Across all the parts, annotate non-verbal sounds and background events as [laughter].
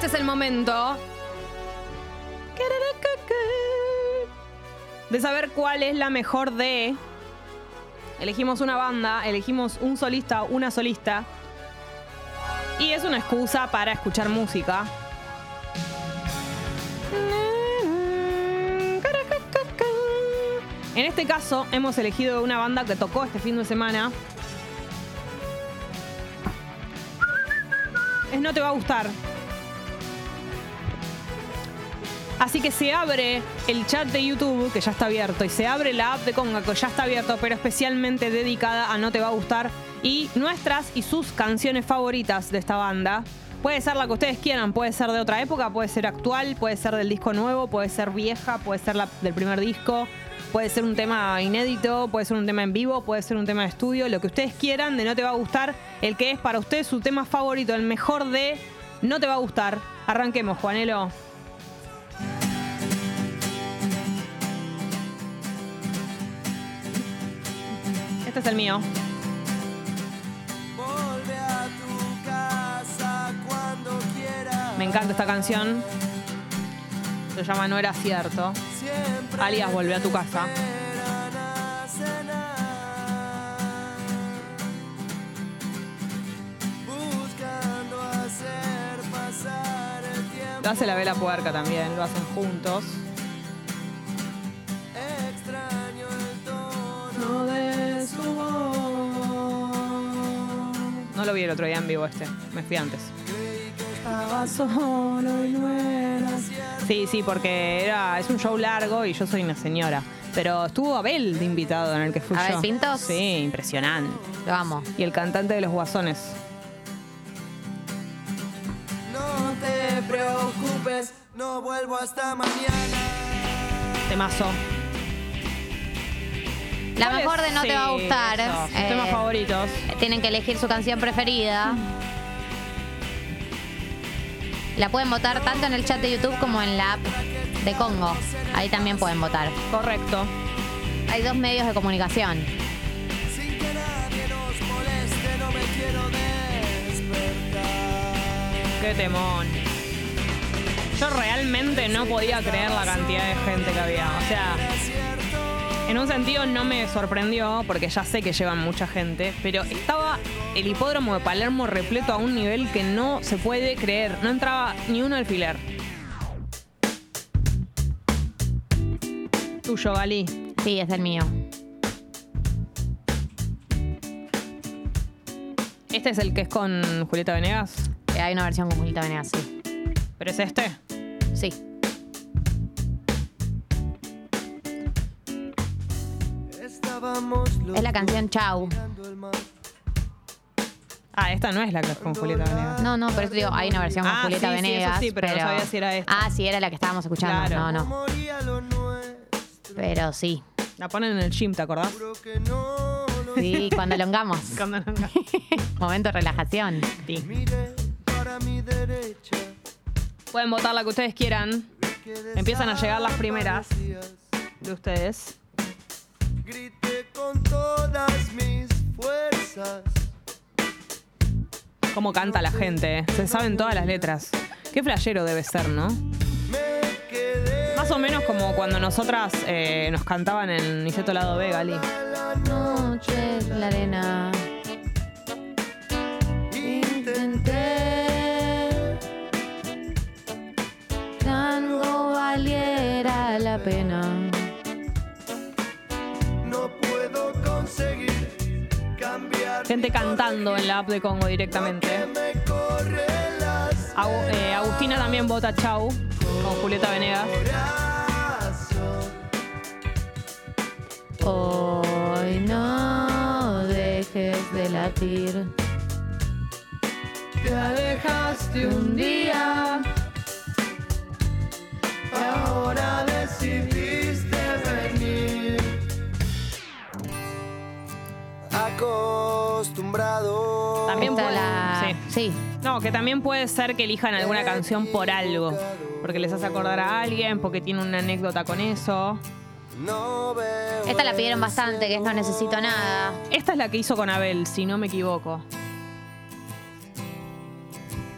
Este es el momento de saber cuál es la mejor de. Elegimos una banda, elegimos un solista, una solista. Y es una excusa para escuchar música. En este caso, hemos elegido una banda que tocó este fin de semana. Es No Te Va a Gustar. Así que se abre el chat de YouTube, que ya está abierto, y se abre la app de Conga, que ya está abierto, pero especialmente dedicada a No Te Va a Gustar, y nuestras y sus canciones favoritas de esta banda. Puede ser la que ustedes quieran, puede ser de otra época, puede ser actual, puede ser del disco nuevo, puede ser vieja, puede ser la del primer disco, puede ser un tema inédito, puede ser un tema en vivo, puede ser un tema de estudio, lo que ustedes quieran de No Te Va a Gustar, el que es para ustedes su tema favorito, el mejor de No Te Va a Gustar. Arranquemos, Juanelo. Este es el mío. Me encanta esta canción. Se llama No era cierto. Alias Volvé a tu casa. Lo hace la vela puerca también, lo hacen juntos. No lo vi el otro día en vivo este, me fui antes. Sí, sí, porque era, es un show largo y yo soy una señora. Pero estuvo Abel de invitado en el que fui ¿Abel yo. Pintos? Sí, impresionante. Lo amo. Y el cantante de los guasones. No te preocupes, no vuelvo hasta mañana. Temazo. La ¿Cuál mejor de No Te Va a Gustar. eh, temas favoritos. Tienen que elegir su canción preferida. La pueden votar tanto en el chat de YouTube como en la app de Congo. Ahí también pueden votar. Correcto. Hay dos medios de comunicación. Sin que nadie nos moleste, no me quiero despertar. Qué temón. Yo realmente no podía creer la cantidad de gente que había. O sea, en un sentido no me sorprendió, porque ya sé que llevan mucha gente, pero estaba el hipódromo de Palermo repleto a un nivel que no se puede creer. No entraba ni un alfiler. Tuyo, Gali. Sí, es el mío. Este es el que es con Julieta Venegas. Eh, Hay una versión con Julieta Venegas, sí. ¿Pero es este? Sí. Es la canción Chau. Ah, esta no es la que es con Julieta Venegas. No, no, pero eso digo, hay una versión con Ah, Julieta sí, sí, eso Venegas. sí, pero no sabía si era esta. Ah, sí, era la que estábamos escuchando. Claro. No, no. Pero sí. La ponen en el gym, ¿te acordás? Sí, cuando elongamos. [laughs] Cuando [laughs] Momento de relajación. Sí. miré para mi derecha. Pueden votar la que ustedes quieran. Empiezan a llegar las primeras de ustedes. Con todas mis fuerzas. Cómo canta la gente. Se saben todas las letras. Qué flashero debe ser, ¿no? Más o menos como cuando nosotras eh, nos cantaban en Niceto Lado B, Gali. a la Noche en la arena. Intenté algo valiera la pena. Gente cantando en la app de Congo directamente. eh, Agustina también vota Chau con Julieta Venegas. Hoy no dejes de latir. Te alejaste un día. Ahora decidiste venir. Acostumbrado. También Esta puede- la... sí. sí. No, que también puede ser que elijan alguna canción por algo. Porque les hace acordar a alguien, porque tiene una anécdota con eso. No veo Esta la pidieron bastante, que es No Necesito Nada. Esta es la que hizo con Abel, si no me equivoco.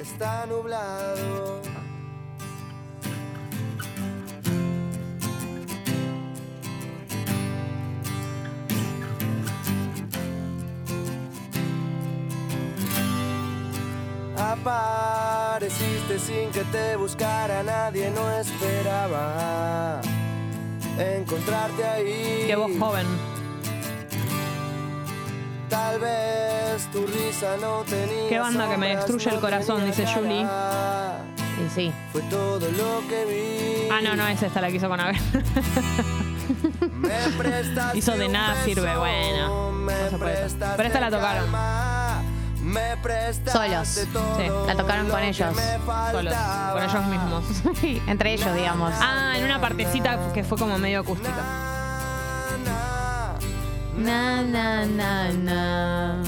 está nublado. Apareciste sin que te buscara, nadie no esperaba encontrarte ahí. Qué voz joven. Tal vez tu risa no tenía. Qué banda que me destruye el corazón, dice Julie. Y sí. Fue todo lo que vi. Ah, no, no, es esta la que hizo con Abel. [laughs] Hizo de nada sirve, bueno, no se puede. Pero esta la tocaron. Solos. Sí, la tocaron con ellos. Solos, con ellos mismos. [laughs] Entre ellos, digamos. Ah, en una partecita que fue como medio acústica. Na, Na, na. na, na, na.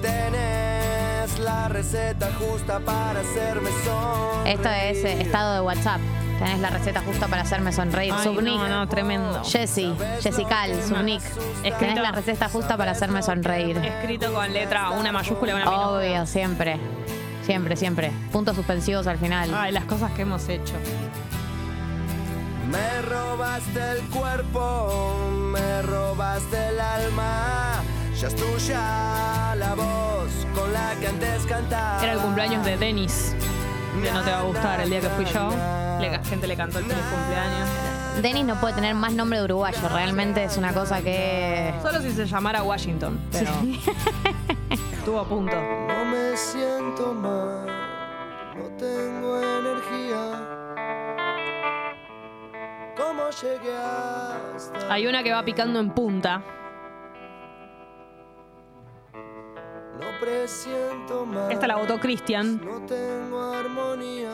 Tenés la receta justa para hacerme sonreír. Esto es eh, estado de WhatsApp. Tenés la receta justa para hacerme sonreír. Ay, Subnick. no, no, tremendo. Jessy, Jessical, Subnick. Escrito- Tenés la receta justa para hacerme sonreír. Escrito con letra, una mayúscula y una minúscula. Obvio, siempre. Siempre, siempre. Puntos suspensivos al final. Ay, las cosas que hemos hecho. Me robaste el cuerpo, me robaste el alma. Ya es tuya la voz con la que antes cantaba. Era el cumpleaños de Denis. Que no te va a gustar el día que fui yo. La gente le cantó el feliz cumpleaños. Denis no puede tener más nombre de uruguayo. Realmente es una cosa que. Solo si se llamara Washington. Pero [laughs] estuvo a punto. No me siento mal, no tengo energía. ¿Cómo llegué hasta Hay una que va picando en punta. Esta la votó Cristian. No tengo armonía.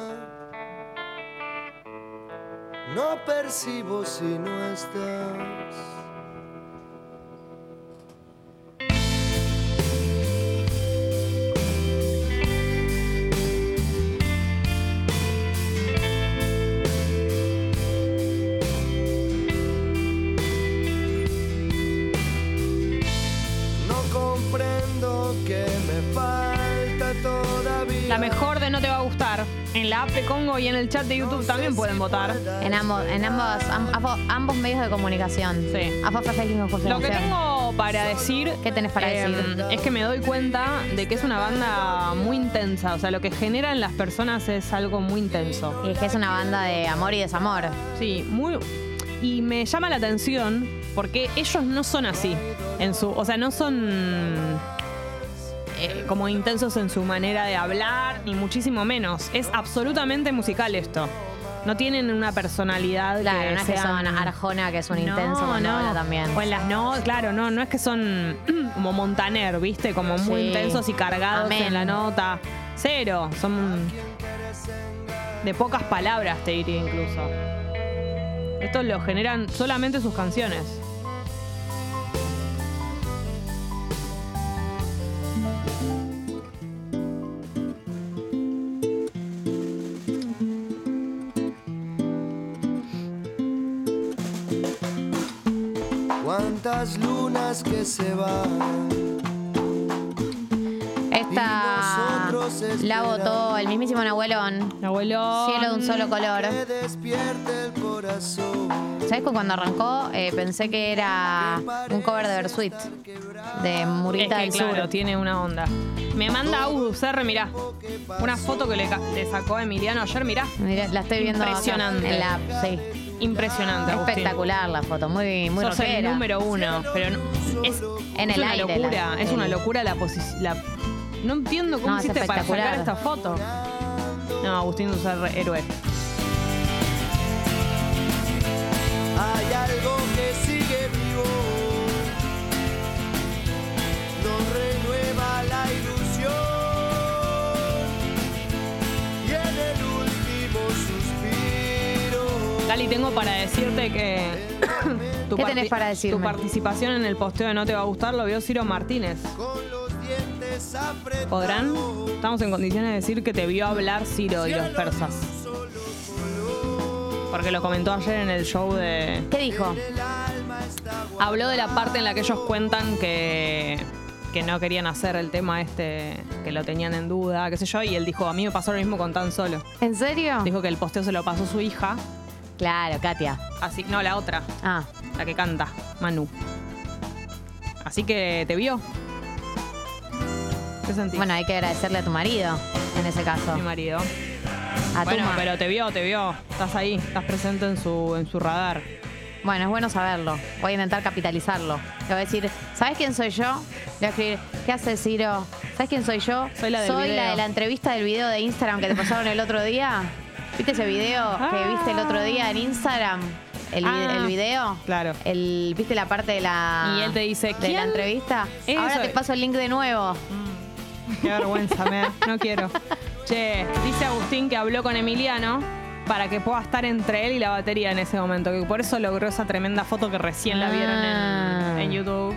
No percibo si no estás. La mejor de No Te Va a Gustar. En la app de Congo y en el chat de YouTube también pueden votar. En ambos, en ambos, am- ambos, ambos medios de comunicación. Sí. Ambos Facebook Lo que tengo para decir. ¿Qué tenés para eh, decir? Es que me doy cuenta de que es una banda muy intensa. O sea, lo que genera en las personas es algo muy intenso. Y es que es una banda de amor y desamor. Sí, muy. Y me llama la atención porque ellos no son así. En su, o sea, no son como intensos en su manera de hablar, ni muchísimo menos. Es absolutamente musical esto. No tienen una personalidad Claro, que no es que sean- son Arjona, que es un No, intenso cuando no. habla también. O en las no, claro, no, no es que son [clears throat] como Montaner, ¿viste? Como muy Sí. intensos y cargados Amén. en la nota. Cero, son de pocas palabras, te diría incluso. Esto lo generan solamente sus canciones. Cuántas lunas que se van. Esta la votó el mismísimo Nahuelón. Abuelo. Cielo de un solo color. ¿Sabes que cuando arrancó eh, pensé que era un cover de Versuit? De Es Murita que del claro, Sur. tiene una onda. Me manda Audus R, mirá. Una foto que le, le sacó a Emiliano ayer, mirá. Mirá, la estoy viendo acá Impresionante. en la app, sí. Impresionante, Agustín. Espectacular la foto, muy, muy Sos el rockera. número uno, pero no- es, En es el una aire, locura, la- es una el- locura la posición. No entiendo cómo No, hiciste para sacar esta foto. No, Agustín usar héroe. Tengo para decirte que. [coughs] tu ¿Qué tenés para decirme? Tu participación en el posteo de No Te Va a Gustar lo vio Ciro Martínez. ¿Podrán? Estamos en condiciones de decir que te vio hablar Ciro y los persas. Porque lo comentó ayer en el show de. ¿Qué dijo? Habló de la parte en la que ellos cuentan que que no querían hacer el tema este, que lo tenían en duda, qué sé yo, y él dijo, a mí me pasó lo mismo con tan solo. ¿En serio? Dijo que el posteo se lo pasó su hija, Claro, Katia. así, no, la otra, Ah, la que canta, Manu. Así que te vio. ¿Qué sentís? bueno, hay que agradecerle a tu marido en ese caso. mi marido. A Bueno, Tuma. pero te vio, te vio. Estás ahí, estás presente en su, en su radar. Bueno, es bueno saberlo. Voy a intentar capitalizarlo. Le voy a decir, ¿sabes quién soy yo? Le voy a escribir, ¿qué hace Ciro? ¿Sabes quién soy yo? Soy la del Soy la de la entrevista del video de Instagram que te pasaron el otro día. ¿Viste ese video que Ah. viste el otro día en Instagram? El, Ah, el video. claro. El, ¿Viste la parte de la, Y él te dice, de la entrevista? Eso. Ahora te paso el link de nuevo. Qué vergüenza, me da. No quiero. Che, dice Agustín que habló con Emiliano para que pueda estar entre él y la batería en ese momento. Que por eso logró esa tremenda foto que recién la vieron Ah. en, en YouTube.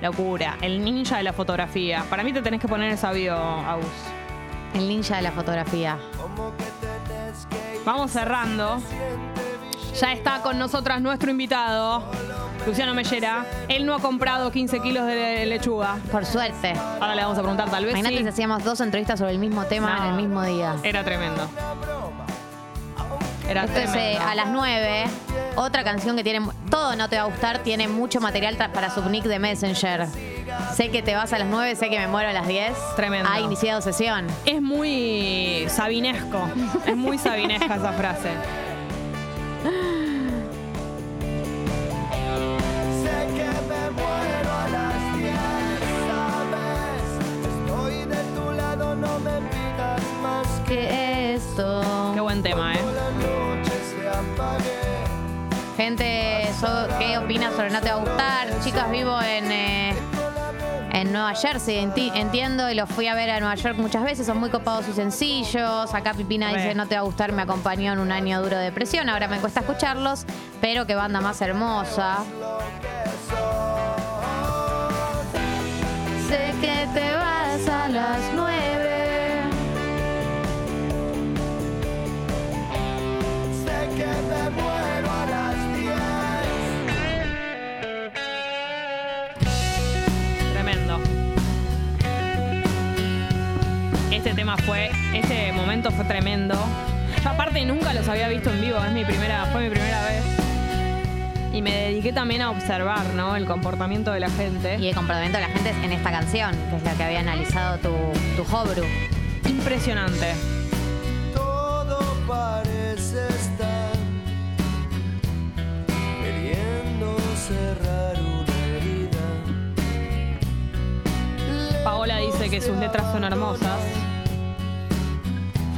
Locura. El ninja de la fotografía. Para mí te tenés que poner esa video, Agus. El ninja de la fotografía. Vamos cerrando. Ya está con nosotras nuestro invitado, Luciano Mellera. Él no ha comprado 15 kilos de lechuga. Por suerte. Ahora le vamos a preguntar, tal vez Imagínate sí. si hacíamos dos entrevistas sobre el mismo tema No. en el mismo día. Era tremendo. Era Esto es eh, tremendo. a las 9. Otra canción que tiene. Todo no te va a gustar, tiene mucho material para su nick de Messenger. Sé que te vas a las 9, sé que me muero a las 10. Tremendo. Ha iniciado sesión. Es muy sabinesco. Es muy sabinesca esa frase. Sé que me muero a las 10, ¿sabes? Estoy de tu lado, no me pidas más que ¿Qué esto? Qué buen tema, ¿eh? Gente, so- ¿qué opinas sobre No te va a gustar? Chicas, vivo en. eh, en Nueva Jersey, enti- entiendo, y los fui a ver a Nueva York muchas veces, son muy copados y sencillos. Acá Pipina dice, no te va a gustar, me acompañó en un año duro de depresión, ahora me cuesta escucharlos, pero qué banda más hermosa. Sé que te fue, este momento fue tremendo. Yo aparte nunca los había visto en vivo, es mi primera, fue mi primera vez. Y me dediqué también a observar, ¿no? El comportamiento de la gente. Y el comportamiento de la gente en esta canción, que es la que había analizado tu, tu Hobru. Impresionante. Todo parece estar queriendo cerrar una herida. Paola dice que sus letras son hermosas.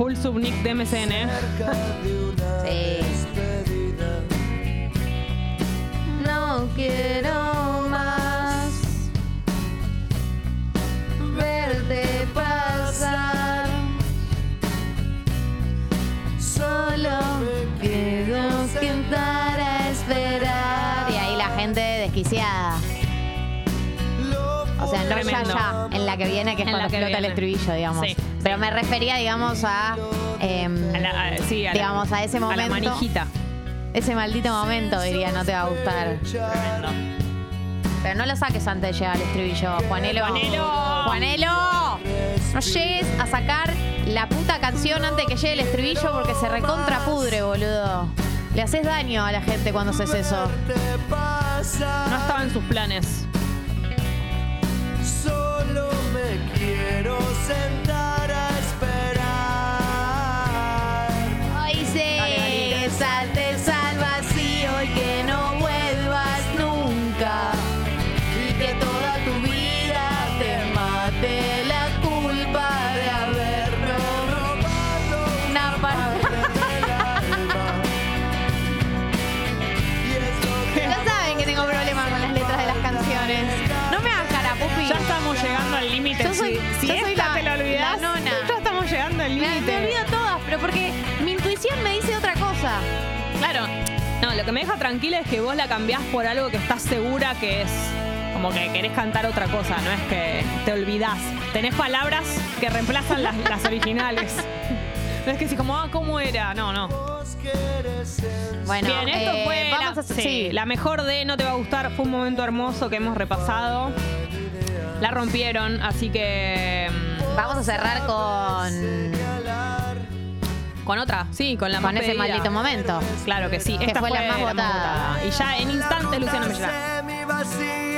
Full subnick de MCN. Una Sí. No quiero más verte pasar. Solo quiero sentar a esperar. Y ahí la gente desquiciada. O sea, no ya ya, en la que viene, que es En la cuando que explota el viene. estribillo, digamos. Sí, Pero me refería, digamos, a. em, A la- a- sí, a la- digamos, a ese A la momento. manijita. ese maldito momento, diría, no te va a gustar. Tremendo. Pero no lo saques antes de llegar al estribillo, Juanelo. Juanelo. Juanelo. No llegues a sacar la puta canción antes de que llegue el estribillo porque se recontrapudre, boludo. Le haces daño a la gente cuando haces eso. No estaba en sus planes. Solo me quiero sentar No, lo que me deja tranquila es que vos la cambiás por algo que estás segura que es. Como que querés cantar otra cosa, no es que te olvidás. Tenés palabras que reemplazan las, las originales. No es que si como, ah, ¿cómo era? No, no. Bueno, Bien, esto eh, fue vamos la, a sí, sí. la mejor de No Te Va a Gustar. Fue un momento hermoso que hemos repasado. La rompieron, así que. mm, Vamos a cerrar con, Con otra, sí, con la con más ese pedida. maldito momento. Claro que sí. Que Esta fue la más votada. Y ya en instantes Luciano vacío